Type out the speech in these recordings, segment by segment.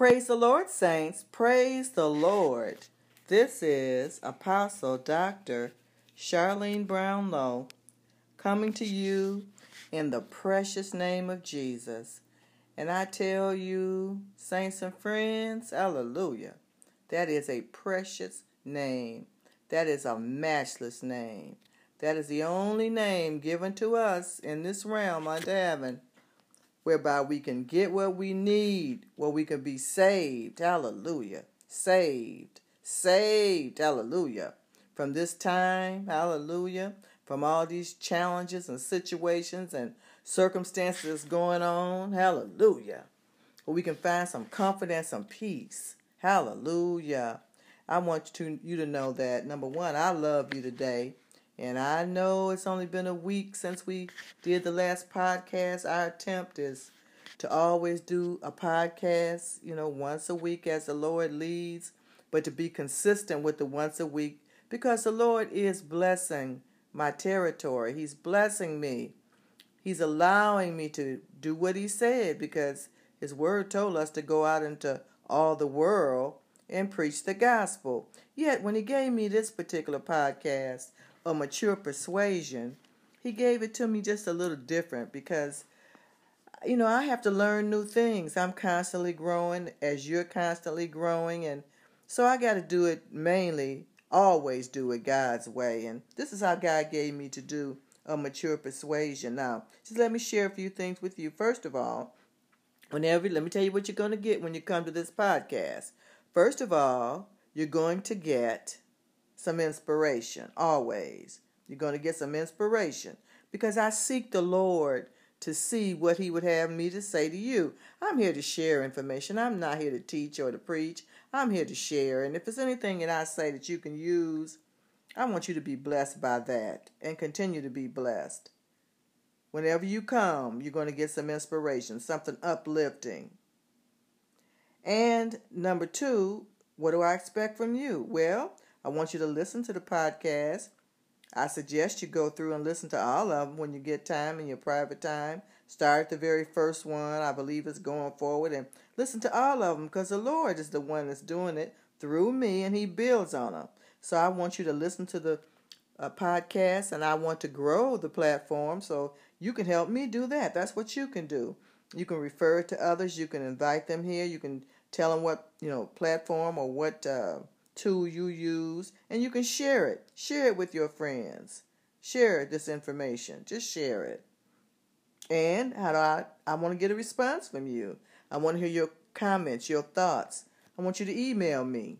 Praise the Lord, saints. Praise the Lord. This is Apostle Dr. Charlene Brownlow coming to you in the precious name of Jesus. And I tell you, saints and friends, hallelujah. That is a precious name. That is a matchless name. That is the only name given to us in this realm under heaven whereby we can get what we need, where we can be saved. Hallelujah. Saved. Saved. Hallelujah. From this time, hallelujah, from all these challenges and situations and circumstances going on, hallelujah. Where we can find some comfort and some peace. Hallelujah. I want to, you to know that, number one, I love you today. And I know it's only been a week since we did the last podcast. Our attempt is to always do a podcast, you know, once a week as the Lord leads, but to be consistent with the once a week because the Lord is blessing my territory. He's blessing me. He's allowing me to do what He said because His Word told us to go out into all the world and preach the gospel. Yet, when He gave me this particular podcast, a mature persuasion, he gave it to me just a little different because you know, I have to learn new things. I'm constantly growing as you're constantly growing and so I got to do it mainly always do it God's way and this is how God gave me to do a mature persuasion. Now, just let me share a few things with you. First of all, whenever let me tell you what you're going to get when you come to this podcast. First of all, you're going to get some inspiration, always. You're going to get some inspiration because I seek the Lord to see what He would have me to say to you. I'm here to share information. I'm not here to teach or to preach. I'm here to share. And if there's anything that I say that you can use, I want you to be blessed by that and continue to be blessed. Whenever you come, you're going to get some inspiration, something uplifting. And number two, what do I expect from you? Well, I want you to listen to the podcast. I suggest you go through and listen to all of them when you get time in your private time. Start the very first one. I believe it's going forward and listen to all of them because the Lord is the one that's doing it through me and He builds on them. So I want you to listen to the uh, podcast and I want to grow the platform so you can help me do that. That's what you can do. You can refer it to others. You can invite them here. You can tell them what you know platform or what. Uh, tool you use and you can share it. Share it with your friends. Share this information. Just share it. And how do I I want to get a response from you. I want to hear your comments, your thoughts. I want you to email me.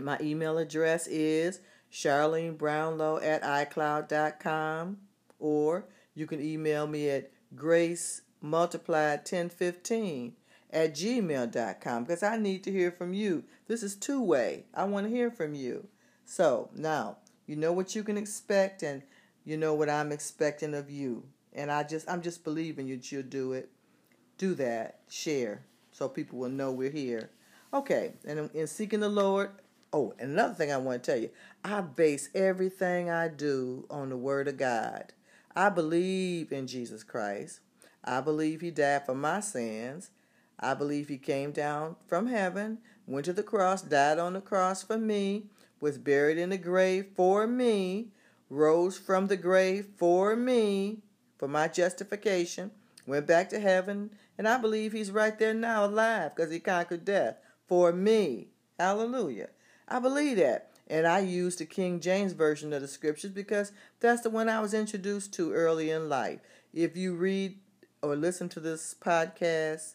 My email address is Charlene Brownlow at iCloud.com or you can email me at Grace Multiplied 1015 at gmail.com because I need to hear from you. This is two way. I want to hear from you. So now you know what you can expect and you know what I'm expecting of you. And I just I'm just believing you you'll do it. Do that. Share so people will know we're here. Okay, and in seeking the Lord, oh, another thing I want to tell you, I base everything I do on the Word of God. I believe in Jesus Christ. I believe He died for my sins. I believe he came down from heaven, went to the cross, died on the cross for me, was buried in the grave for me, rose from the grave for me, for my justification, went back to heaven, and I believe he's right there now alive because he conquered death for me. Hallelujah. I believe that. And I use the King James Version of the scriptures because that's the one I was introduced to early in life. If you read or listen to this podcast,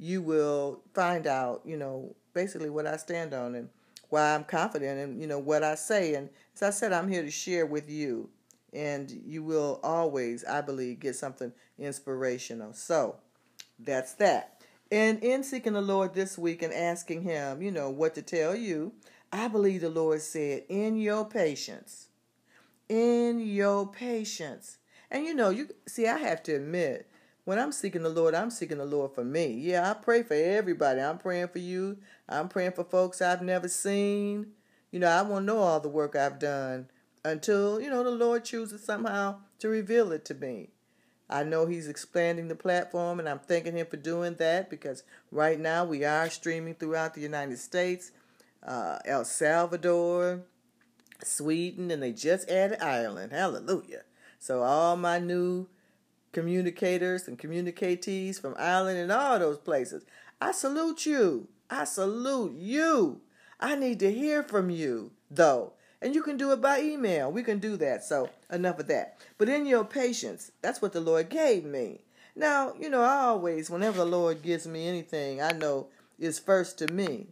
you will find out, you know, basically what I stand on and why I'm confident and, you know, what I say. And as I said, I'm here to share with you. And you will always, I believe, get something inspirational. So that's that. And in seeking the Lord this week and asking Him, you know, what to tell you, I believe the Lord said, in your patience, in your patience. And you know, you see, I have to admit, when I'm seeking the Lord, I'm seeking the Lord for me. Yeah, I pray for everybody. I'm praying for you. I'm praying for folks I've never seen. You know, I won't know all the work I've done until, you know, the Lord chooses somehow to reveal it to me. I know he's expanding the platform, and I'm thanking him for doing that because right now we are streaming throughout the United States, uh, El Salvador, Sweden, and they just added Ireland. Hallelujah. So, all my new communicators and communicatees from Ireland and all those places, I salute you. I salute you. I need to hear from you, though. And you can do it by email. We can do that. So, enough of that. But in your patience, that's what the Lord gave me. Now, you know, I always, whenever the Lord gives me anything, I know is first to me.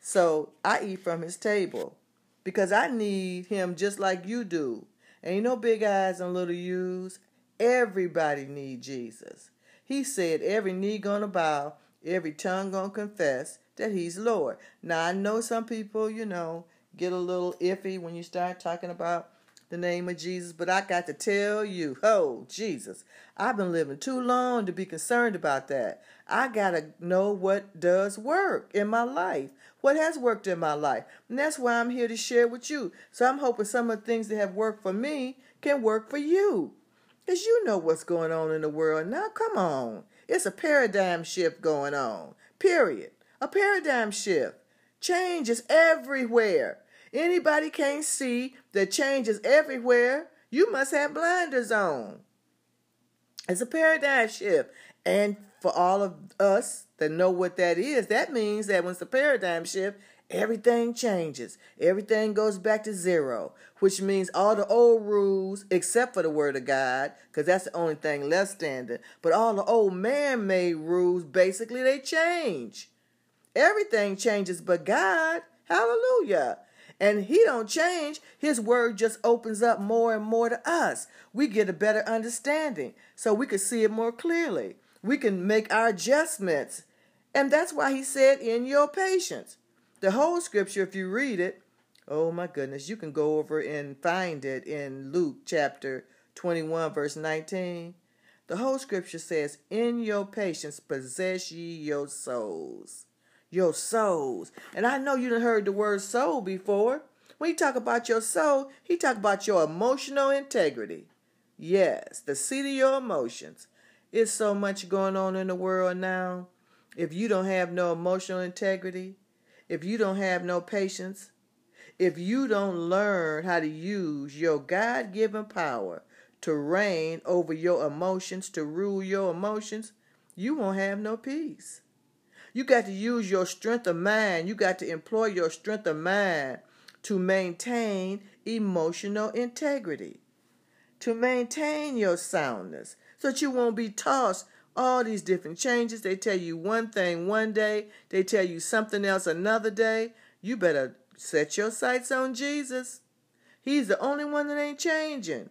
So, I eat from his table because I need him just like you do. Ain't no big I's and little U's. Everybody need Jesus. He said every knee gonna bow, every tongue gonna confess that he's Lord. Now I know some people, you know, get a little iffy when you start talking about the name of Jesus, but I got to tell you, oh, Jesus, I've been living too long to be concerned about that. I got to know what does work in my life, what has worked in my life. And that's why I'm here to share with you. So I'm hoping some of the things that have worked for me can work for you. Because you know what's going on in the world now. Come on. It's a paradigm shift going on. Period. A paradigm shift. Change is everywhere. Anybody can't see that change is everywhere. You must have blinders on. It's a paradigm shift. And for all of us that know what that is, that means that when it's a paradigm shift, everything changes. Everything goes back to zero, which means all the old rules, except for the Word of God, because that's the only thing left standing, but all the old man made rules, basically, they change. Everything changes but God. Hallelujah. And he don't change. His word just opens up more and more to us. We get a better understanding so we can see it more clearly. We can make our adjustments. And that's why he said in your patience. The whole scripture if you read it oh my goodness you can go over and find it in luke chapter 21 verse 19 the whole scripture says in your patience possess ye your souls your souls. And I know you done heard the word soul before. When he talk about your soul, he talk about your emotional integrity. Yes, the seat of your emotions. It's so much going on in the world now. If you don't have no emotional integrity, if you don't have no patience, if you don't learn how to use your God given power to reign over your emotions, to rule your emotions, you won't have no peace. You got to use your strength of mind. You got to employ your strength of mind to maintain emotional integrity, to maintain your soundness, so that you won't be tossed all these different changes. They tell you one thing one day, they tell you something else another day. You better set your sights on Jesus. He's the only one that ain't changing.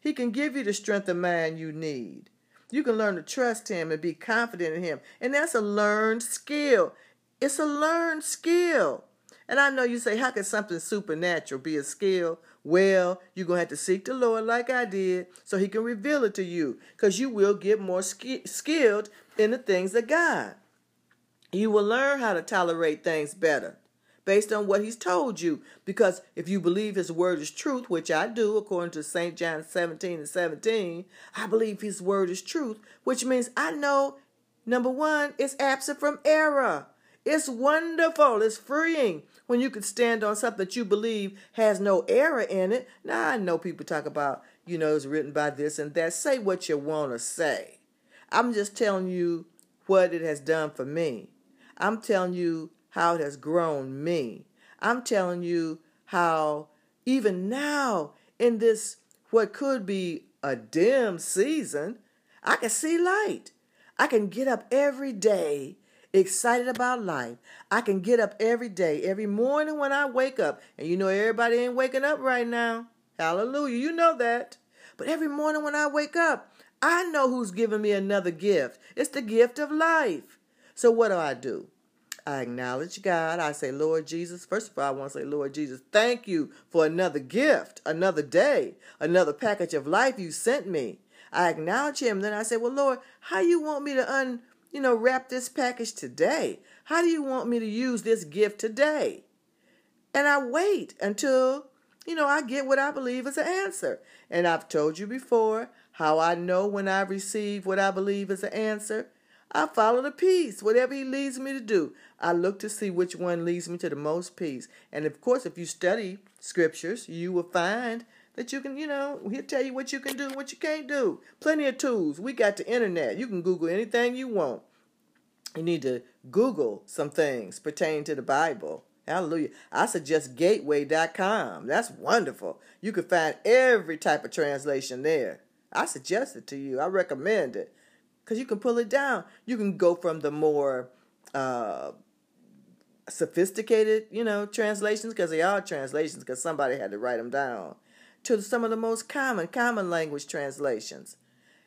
He can give you the strength of mind you need. You can learn to trust Him and be confident in Him. And that's a learned skill. It's a learned skill. And I know you say, how can something supernatural be a skill? Well, you're going to have to seek the Lord like I did so He can reveal it to you because you will get more sk- skilled in the things of God. You will learn how to tolerate things better based on what he's told you. Because if you believe his word is truth, which I do, according to St. John 17 and 17, I believe his word is truth, which means I know, number one, it's absent from error. It's wonderful. It's freeing when you can stand on something that you believe has no error in it. Now, I know people talk about, you know, it's written by this and that. Say what you want to say. I'm just telling you what it has done for me. I'm telling you how it has grown me. I'm telling you how even now in this what could be a dim season, I can see light. I can get up every day excited about life. I can get up every day, every morning when I wake up. And you know, everybody ain't waking up right now. Hallelujah. You know that. But every morning when I wake up, I know who's giving me another gift. It's the gift of life. So what do I do? I acknowledge God. I say, Lord Jesus, first of all, I want to say, Lord Jesus, thank you for another gift, another day, another package of life you sent me. I acknowledge him. Then I say, Well, Lord, how you want me to un you know wrap this package today? How do you want me to use this gift today? And I wait until, you know, I get what I believe is an answer. And I've told you before How I know when I receive what I believe is an answer? I follow the peace, whatever he leads me to do. I look to see which one leads me to the most peace. And of course, if you study scriptures, you will find that you can, you know, he'll tell you what you can do what you can't do. Plenty of tools. We got the internet. You can Google anything you want. You need to Google some things pertaining to the Bible. Hallelujah. I suggest gateway.com. That's wonderful. You can find every type of translation there. I suggest it to you. I recommend it because you can pull it down. You can go from the more uh, sophisticated, you know, translations because they are translations because somebody had to write them down, to some of the most common, common language translations.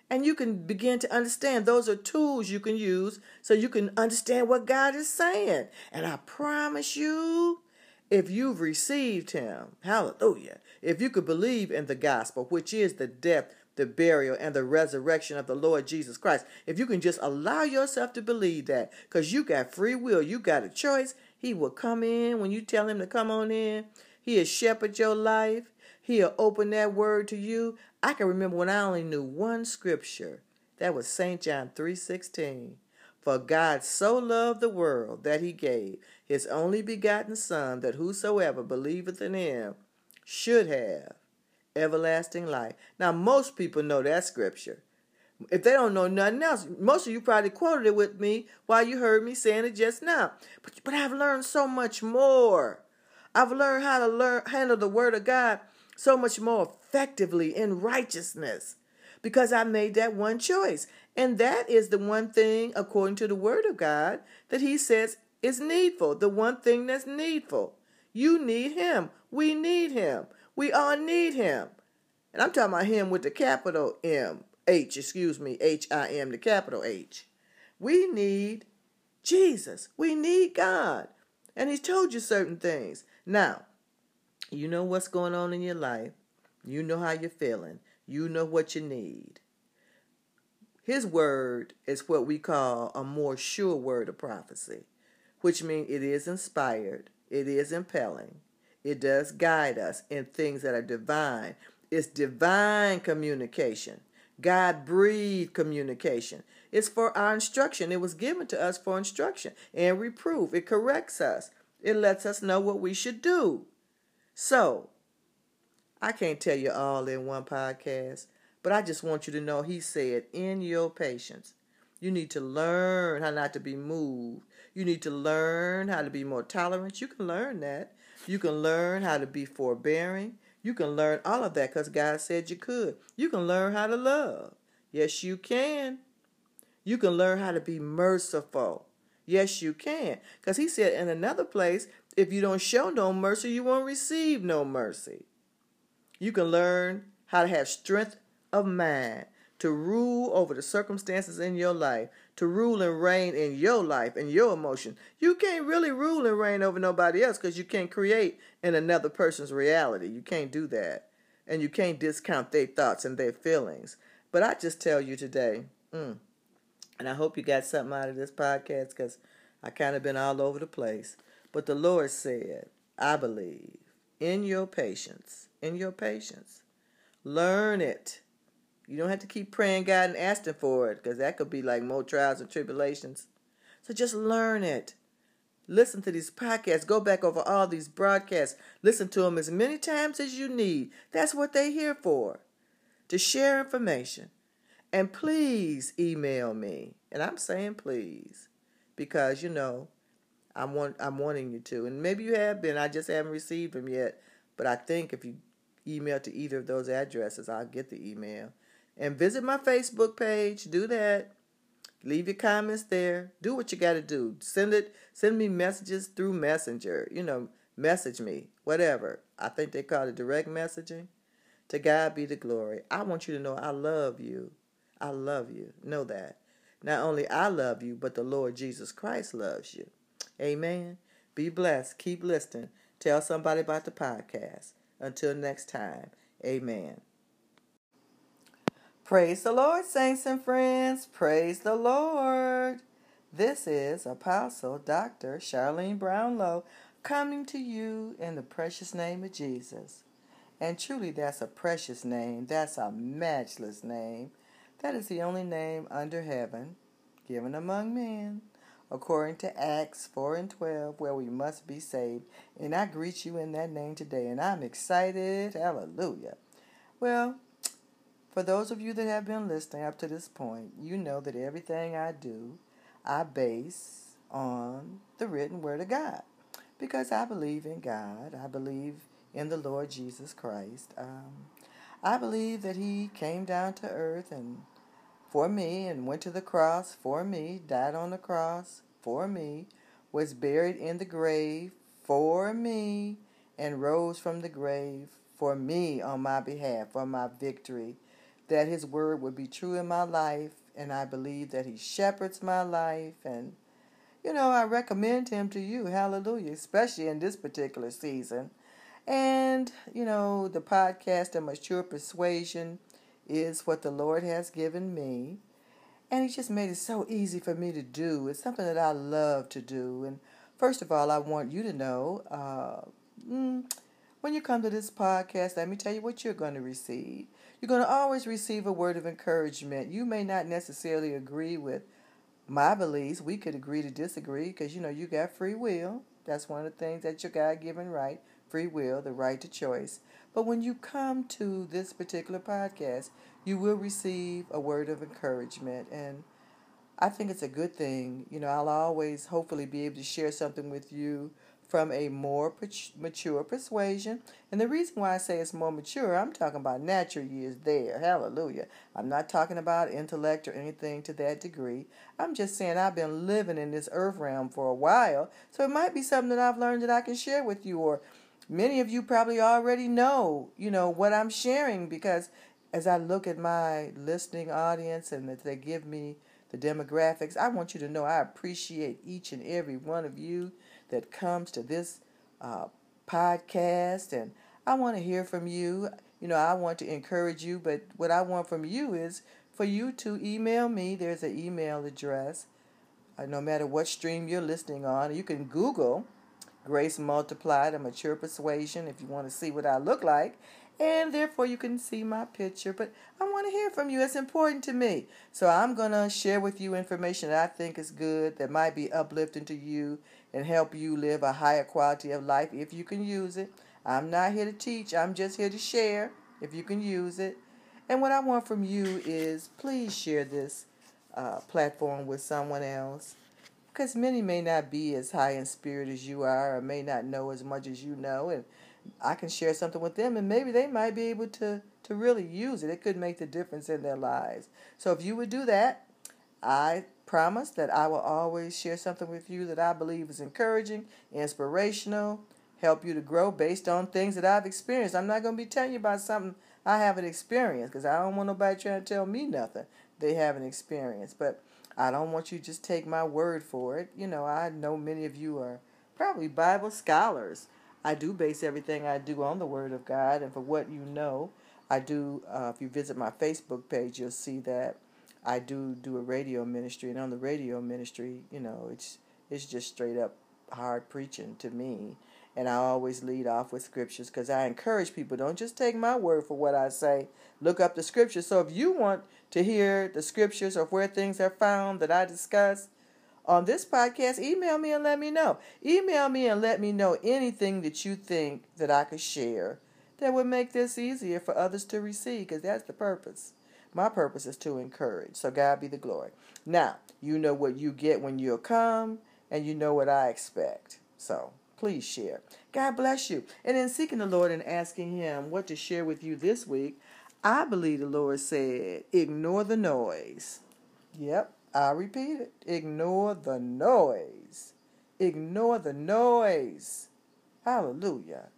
And you can begin to understand those are tools you can use so you can understand what God is saying. And I promise you, if you've received Him, hallelujah, if you could believe in the gospel, which is the death, the burial, and the resurrection of the Lord Jesus Christ. If you can just allow yourself to believe that, because you got free will, you got a choice, He will come in when you tell Him to come on in. He'll shepherd your life. He'll open that word to you. I can remember when I only knew one scripture. That was St. John 3:16. For God so loved the world that he gave his only begotten son that whosoever believeth in him should have everlasting life. Now, most people know that scripture. If they don't know nothing else, most of you probably quoted it with me while you heard me saying it just now. But, but I've learned so much more. I've learned how to learn handle the word of God so much more effectively in righteousness because I made that one choice. And that is the one thing, according to the word of God, that he says is needful. The one thing that's needful. You need him. We need him. We all need him. And I'm talking about him with the capital M, H, excuse me, H I M, the capital H. We need Jesus. We need God. And he's told you certain things. Now, you know what's going on in your life. You know how you're feeling. You know what you need. His word is what we call a more sure word of prophecy, which means it is inspired, it is impelling, it does guide us in things that are divine. It's divine communication. God breathed communication. It's for our instruction. It was given to us for instruction and reproof. It corrects us. It lets us know what we should do. So, I can't tell you all in one podcast, but I just want you to know he said, in your patience, you need to learn how not to be moved. You need to learn how to be more tolerant. You can learn that. You can learn how to be forbearing. You can learn all of that because God said you could. You can learn how to love. Yes, you can. You can learn how to be merciful. Yes, you can. Because he said in another place, if you don't show no mercy, you won't receive no mercy. You can learn how to have strength of mind to rule over the circumstances in your life, to rule and reign in your life and your emotion. You can't really rule and reign over nobody else because you can't create in another person's reality. You can't do that. And you can't discount their thoughts and their feelings. But I just tell you today, mm, and I hope you got something out of this podcast because I kind of been all over the place. But the Lord said, I believe in your patience, in your patience. Learn it you don't have to keep praying God and asking for it because that could be like more trials and tribulations. So just learn it. Listen to these podcasts. Go back over all these broadcasts. Listen to them as many times as you need. That's what they're here for to share information. And please email me. And I'm saying please because, you know, I'm, want, I'm wanting you to. And maybe you have been. I just haven't received them yet. But I think if you email to either of those addresses, I'll get the email. And visit my Facebook page. Do that. Leave your comments there. Do what you got to do. Send it. Send me messages through Messenger. You know, message me. Whatever. I think they call it direct messaging. To God be the glory. I want you to know I love you. I love you. Know that. Not only I love you, but the Lord Jesus Christ loves you. Amen. Be blessed. Keep listening. Tell somebody about the podcast. Until next time. Amen. Praise the Lord, saints and friends. Praise the Lord. This is Apostle Dr. Charlene Brownlow coming to you in the precious name of Jesus. And truly, that's a precious name. That's a matchless name. That is the only name under heaven given among men, according to Acts 4 and 12, where we must be saved. And I greet you in that name today, and I'm excited. Hallelujah. Well, for those of you that have been listening up to this point, you know that everything I do, I base on the written word of God. Because I believe in God, I believe in the Lord Jesus Christ. Um, I believe that He came down to earth and for me and went to the cross for me, died on the cross for me, was buried in the grave for me, and rose from the grave for me on my behalf, for my victory. That His word would be true in my life, and I believe that He shepherds my life. And, you know, I recommend Him to you. Hallelujah. Especially in this particular season. And, you know, the podcast, A Mature Persuasion is what the Lord has given me. And He just made it so easy for me to do. It's something that I love to do. And first of all, I want you to know uh, mm, when you come to this podcast, let me tell you what you're going to receive. You're going to always receive a word of encouragement. You may not necessarily agree with my beliefs. We could agree to disagree because, you know, you got free will. That's one of the things that your God given right free will, the right to choice. But when you come to this particular podcast, you will receive a word of encouragement. And I think it's a good thing. You know, I'll always hopefully be able to share something with you from a more mature persuasion. And the reason why I say it's more mature, I'm talking about natural years there. Hallelujah. I'm not talking about intellect or anything to that degree. I'm just saying I've been living in this earth realm for a while. So it might be something that I've learned that I can share with you or many of you probably already know, you know, what I'm sharing because as I look at my listening audience and that they give me the demographics, I want you to know I appreciate each and every one of you that comes to this uh, podcast and I want to hear from you. You know, I want to encourage you, but what I want from you is for you to email me. There's an email address. Uh, no matter what stream you're listening on, you can Google Grace multiplied, a mature persuasion, if you want to see what I look like. And therefore, you can see my picture. But I want to hear from you. It's important to me. So I'm going to share with you information that I think is good, that might be uplifting to you, and help you live a higher quality of life if you can use it. I'm not here to teach, I'm just here to share if you can use it. And what I want from you is please share this uh, platform with someone else because many may not be as high in spirit as you are or may not know as much as you know and i can share something with them and maybe they might be able to to really use it it could make the difference in their lives so if you would do that i promise that i will always share something with you that i believe is encouraging inspirational help you to grow based on things that i've experienced i'm not going to be telling you about something i haven't experienced because i don't want nobody trying to tell me nothing they haven't experienced but I don't want you to just take my word for it. You know, I know many of you are probably Bible scholars. I do base everything I do on the Word of God, and for what you know, I do. Uh, if you visit my Facebook page, you'll see that I do do a radio ministry, and on the radio ministry, you know, it's it's just straight up hard preaching to me. And I always lead off with scriptures because I encourage people don't just take my word for what I say. Look up the scriptures. So if you want to hear the scriptures or where things are found that I discuss on this podcast, email me and let me know. Email me and let me know anything that you think that I could share that would make this easier for others to receive because that's the purpose. My purpose is to encourage. So God be the glory. Now, you know what you get when you come and you know what I expect. So please share. God bless you. And in seeking the Lord and asking Him what to share with you this week, I believe the Lord said, ignore the noise. Yep, I repeat it. Ignore the noise. Ignore the noise. Hallelujah.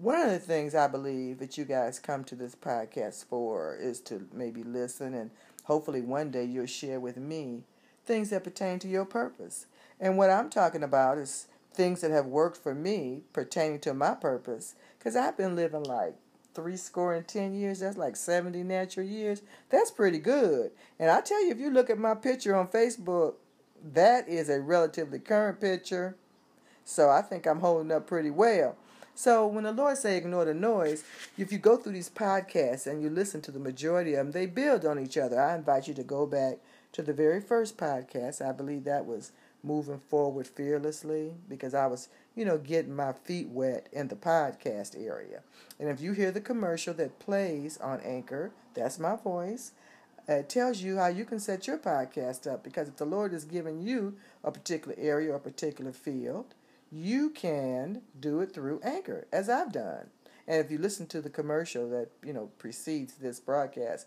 One of the things I believe that you guys come to this podcast for is to maybe listen and hopefully one day you'll share with me things that pertain to your purpose. And what I'm talking about is things that have worked for me pertaining to my purpose because I've been living like three score and ten years, that's like 70 natural years. That's pretty good. And I tell you, if you look at my picture on Facebook, that is a relatively current picture. So I think I'm holding up pretty well. So when the Lord say ignore the noise, if you go through these podcasts and you listen to the majority of them, they build on each other. I invite you to go back to the very first podcast. I believe that was moving forward fearlessly because I was, you know, getting my feet wet in the podcast area. And if you hear the commercial that plays on Anchor, that's my voice. It tells you how you can set your podcast up because if the Lord is giving you a particular area or a particular field, you can do it through Anchor, as I've done. And if you listen to the commercial that you know precedes this broadcast,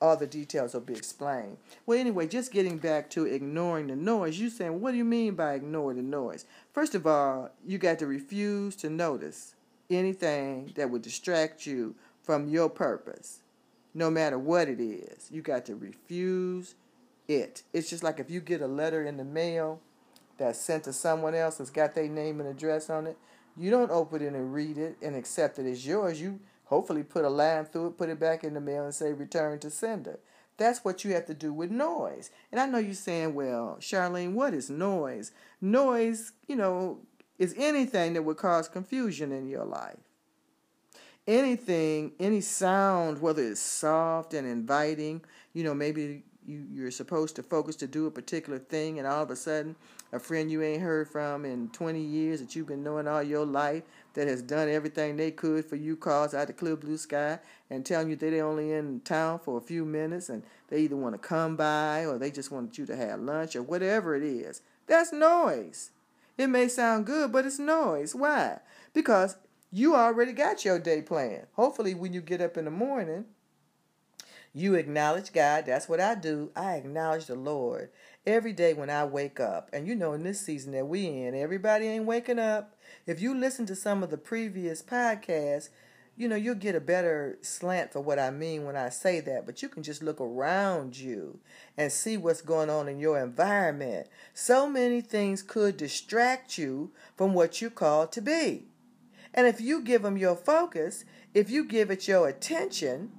all the details will be explained. Well, anyway, just getting back to ignoring the noise, you saying, what do you mean by ignore the noise? First of all, you got to refuse to notice anything that would distract you from your purpose, no matter what it is. You got to refuse it. It's just like if you get a letter in the mail that's sent to someone else that's got their name and address on it, you don't open it and read it and accept it as yours. You hopefully put a line through it, put it back in the mail, and say return to sender. That's what you have to do with noise. And I know you're saying, well, Charlene, what is noise? Noise, you know, is anything that would cause confusion in your life. Anything, any sound, whether it's soft and inviting, you know, maybe you, you're supposed to focus to do a particular thing, and all of a sudden, a friend you ain't heard from in 20 years that you've been knowing all your life that has done everything they could for you calls out the clear blue sky and telling you they're only in town for a few minutes and they either want to come by or they just want you to have lunch or whatever it is. That's noise. It may sound good, but it's noise. Why? Because you already got your day planned. Hopefully, when you get up in the morning, you acknowledge God. That's what I do. I acknowledge the Lord every day when I wake up. And you know, in this season that we in, everybody ain't waking up. If you listen to some of the previous podcasts, you know, you'll get a better slant for what I mean when I say that. But you can just look around you and see what's going on in your environment. So many things could distract you from what you call to be. And if you give them your focus, if you give it your attention,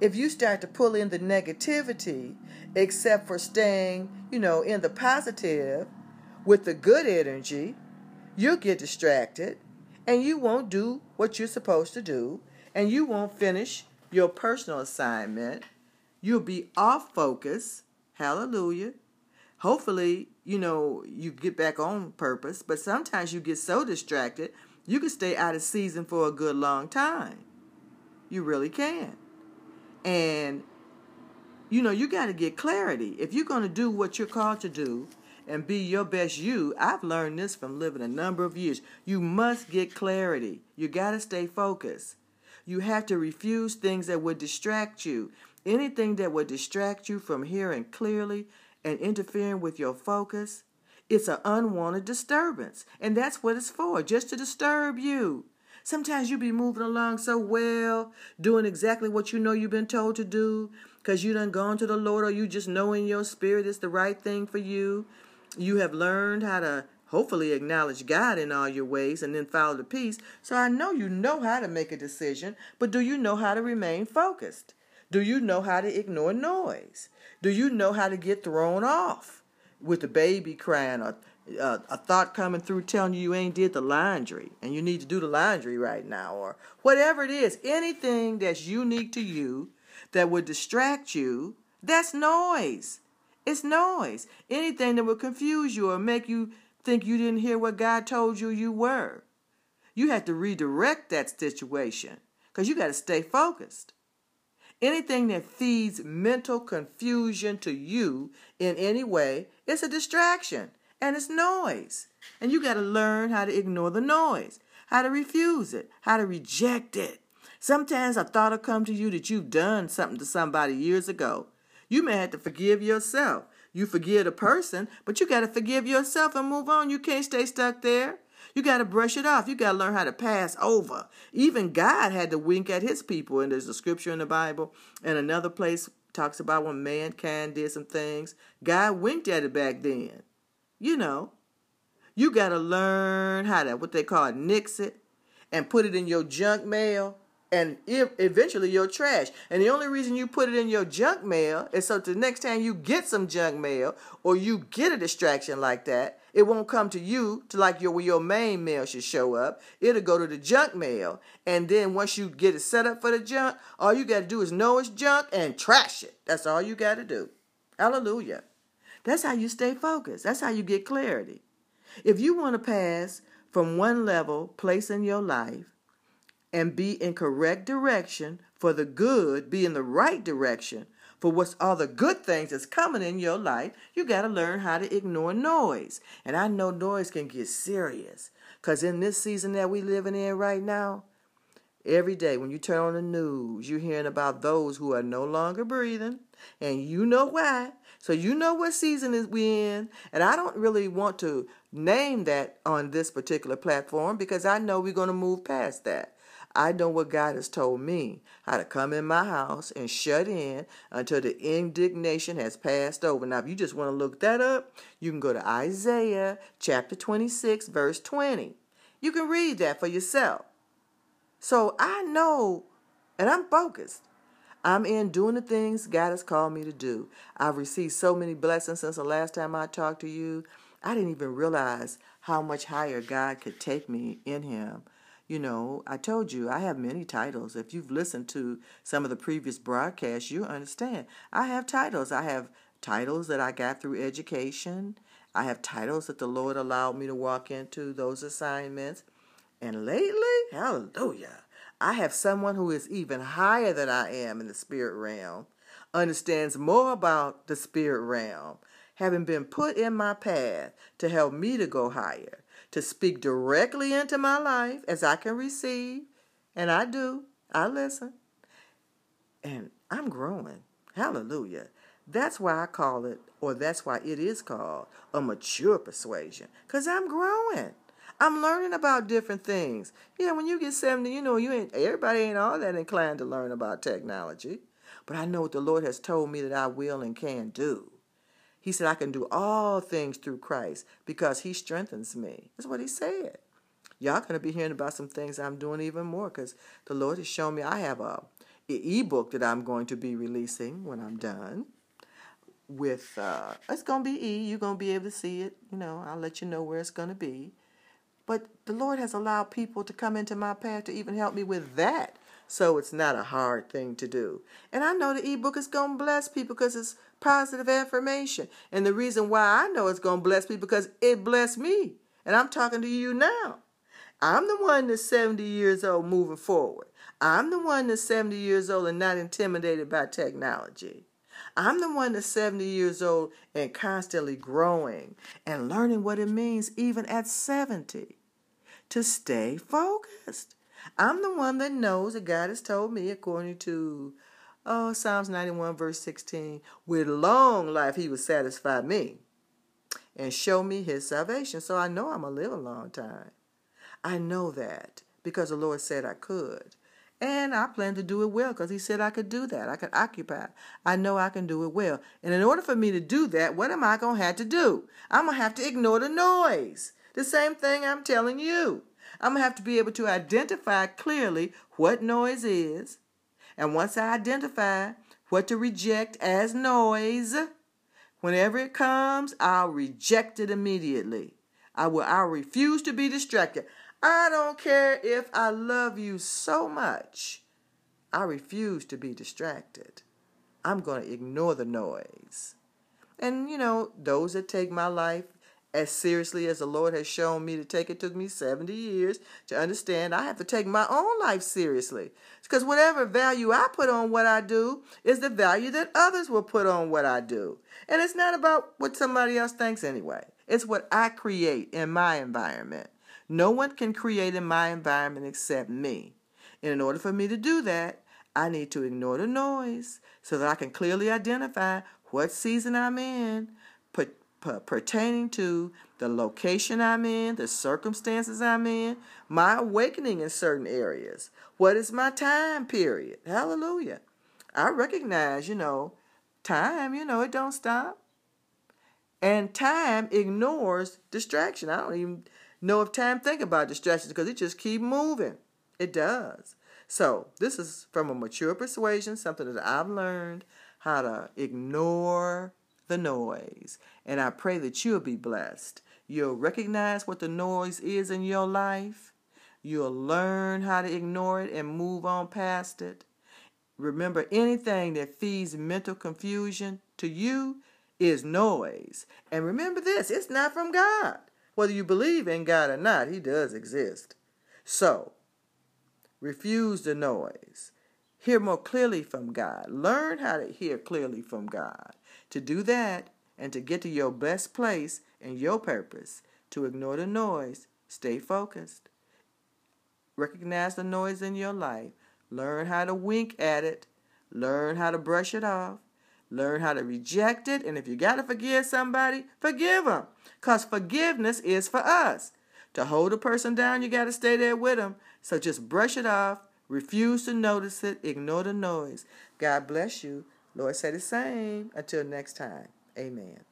if you start to pull in the negativity, except for staying, you know, in the positive with the good energy, you'll get distracted and you won't do what you're supposed to do and you won't finish your personal assignment. You'll be off focus. Hallelujah. Hopefully, you know, you get back on purpose, but sometimes you get so distracted, you can stay out of season for a good long time. You really can. And, you know, you got to get clarity. If you're going to do what you're called to do and be your best you, I've learned this from living a number of years. You must get clarity. You got to stay focused. You have to refuse things that would distract you. Anything that would distract you from hearing clearly and interfering with your focus, it's an unwanted disturbance. And that's what it's for, just to disturb you. Sometimes you be moving along so well, doing exactly what you know you've been told to do, because you done gone to the Lord, or you just know in your spirit it's the right thing for you. You have learned how to hopefully acknowledge God in all your ways and then follow the peace. So I know you know how to make a decision, but do you know how to remain focused? Do you know how to ignore noise? Do you know how to get thrown off with the baby crying or uh, a thought coming through telling you you ain't did the laundry and you need to do the laundry right now or whatever it is anything that's unique to you that would distract you that's noise. It's noise. Anything that would confuse you or make you think you didn't hear what god told you you were. You have to redirect that situation because you got to stay focused. Anything that feeds mental confusion to you in any way is a distraction and it's noise. And you got to learn how to ignore the noise, how to refuse it, how to reject it. Sometimes a thought will come to you that you've done something to somebody years ago. You may have to forgive yourself. You forgive the person, but you got to forgive yourself and move on. You can't stay stuck there. You got to brush it off. You got to learn how to pass over. Even God had to wink at his people, and there's a scripture in the Bible, and another place talks about when mankind did some things. God winked at it back then. You know, you got to learn how to, what they call nix it and put it in your junk mail and eventually your trash. And the only reason you put it in your junk mail is so the next time you get some junk mail or you get a distraction like that, It won't come to you to like your where your main mail should show up. It'll go to the junk mail. And then once you get it set up for the junk, all you got to do is know it's junk and trash it. That's all you got to do. Hallelujah. That's how you stay focused. That's how you get clarity. If you want to pass from one level, place in your life, and be in correct direction for the good, be in the right direction for what's all the good things that's coming in your life, you got to learn how to ignore noise. And I know noise can get serious because in this season that we living in right now, every day when you turn on the news, you're hearing about those who are no longer breathing, and you know why. So you know what season is we in, and I don't really want to name that on this particular platform because I know we're going to move past that. I know what God has told me how to come in my house and shut in until the indignation has passed over. Now, if you just want to look that up, you can go to Isaiah chapter 26, verse 20. You can read that for yourself. So I know, and I'm focused. I'm in doing the things God has called me to do. I've received so many blessings since the last time I talked to you. I didn't even realize how much higher God could take me in Him. You know, I told you I have many titles. If you've listened to some of the previous broadcasts, you understand. I have titles. I have titles that I got through education. I have titles that the Lord allowed me to walk into those assignments. And lately, hallelujah, I have someone who is even higher than I am in the spirit realm, understands more about the spirit realm, having been put in my path to help me to go higher to speak directly into my life as I can receive. And I do. I listen. And I'm growing. Hallelujah. That's why I call it, or that's why it is called, a mature persuasion. Because I'm growing. I'm learning about different things. Yeah, when you get 70, you know, you ain't everybody ain't all that inclined to learn about technology. But I know what the Lord has told me that I will and can do. He said, I can do all things through Christ because he strengthens me. That's what he said. Y'all to be hearing about some things I'm doing even more because the Lord has shown me I have a ebook that I'm going to be releasing when I'm done. With uh, it's gonna be E. You're gonna be able to see it. You know, I'll let you know where it's gonna be. But the Lord has allowed people to come into my path to even help me with that. So it's not a hard thing to do. And I know the ebook is going to bless people because it's positive affirmation. And the reason why I know it's going to bless me because it blessed me. And I'm talking to you now. I'm the one that's 70 years old moving forward. I'm the one that's 70 years old and not intimidated by technology. I'm the one that's 70 years old and constantly growing and learning what it means even at 70 to stay focused. I'm the one that knows that God has told me, according to oh, Psalms 91, verse 16, with long life he will satisfy me and show me his salvation. So I know I'm going to live a long time. I know that because the Lord said I could. And I plan to do it well because he said I could do that. I could occupy. I know I can do it well. And in order for me to do that, what am I going to have to do? I'm going to have to ignore the noise. The same thing I'm telling you. I'm going to have to be able to identify clearly what noise is. And once I identify what to reject as noise, whenever it comes, I'll reject it immediately. I will I'll refuse to be distracted. I don't care if I love you so much. I refuse to be distracted. I'm going to ignore the noise. And you know, those that take my life as seriously as the Lord has shown me to take it took me 70 years to understand I have to take my own life seriously. Because whatever value I put on what I do is the value that others will put on what I do. And it's not about what somebody else thinks anyway. It's what I create in my environment. No one can create in my environment except me. And in order for me to do that, I need to ignore the noise so that I can clearly identify what season I'm in, pertaining to the location I'm in, the circumstances I'm in, my awakening in certain areas. What is my time period? Hallelujah. I recognize, you know, time, you know, it don't stop. And time ignores distraction. I don't even if time think about distractions because it just keep moving. It does. So this is from a mature persuasion, something that I've learned how to ignore the noise. And I pray that you'll be blessed You'll recognize what the noise is in your life. You'll learn how to ignore it and move on past it. Remember, anything that feeds mental confusion to you is noise. And remember this it's not from God. Whether you believe in God or not, He does exist. So, refuse the noise. Hear more clearly from God. Learn how to hear clearly from God. To do that and to get to your best place and your purpose, to ignore the noise, stay focused. Recognize the noise in your life. Learn how to wink at it. Learn how to brush it off. Learn how to reject it. And if you got to forgive somebody, forgive them. Because forgiveness is for us. To hold a person down, you got to stay there with them. So just brush it off. Refuse to notice it. Ignore the noise. God bless you. Lord said the same. Until next time. Amen.